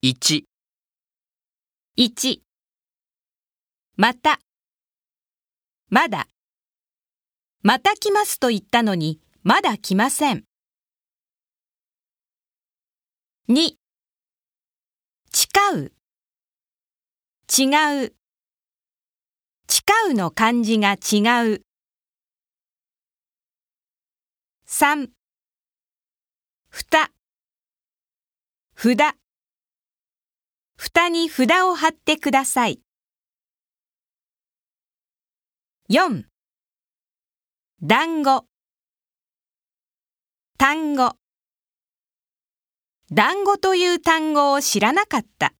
1、1また。まだ。また来ますと言ったのにまだ来ません。2誓う。違う。誓うの漢字が違う。3ふた札。蓋に札を貼ってください。4団子単語団子という単語を知らなかった。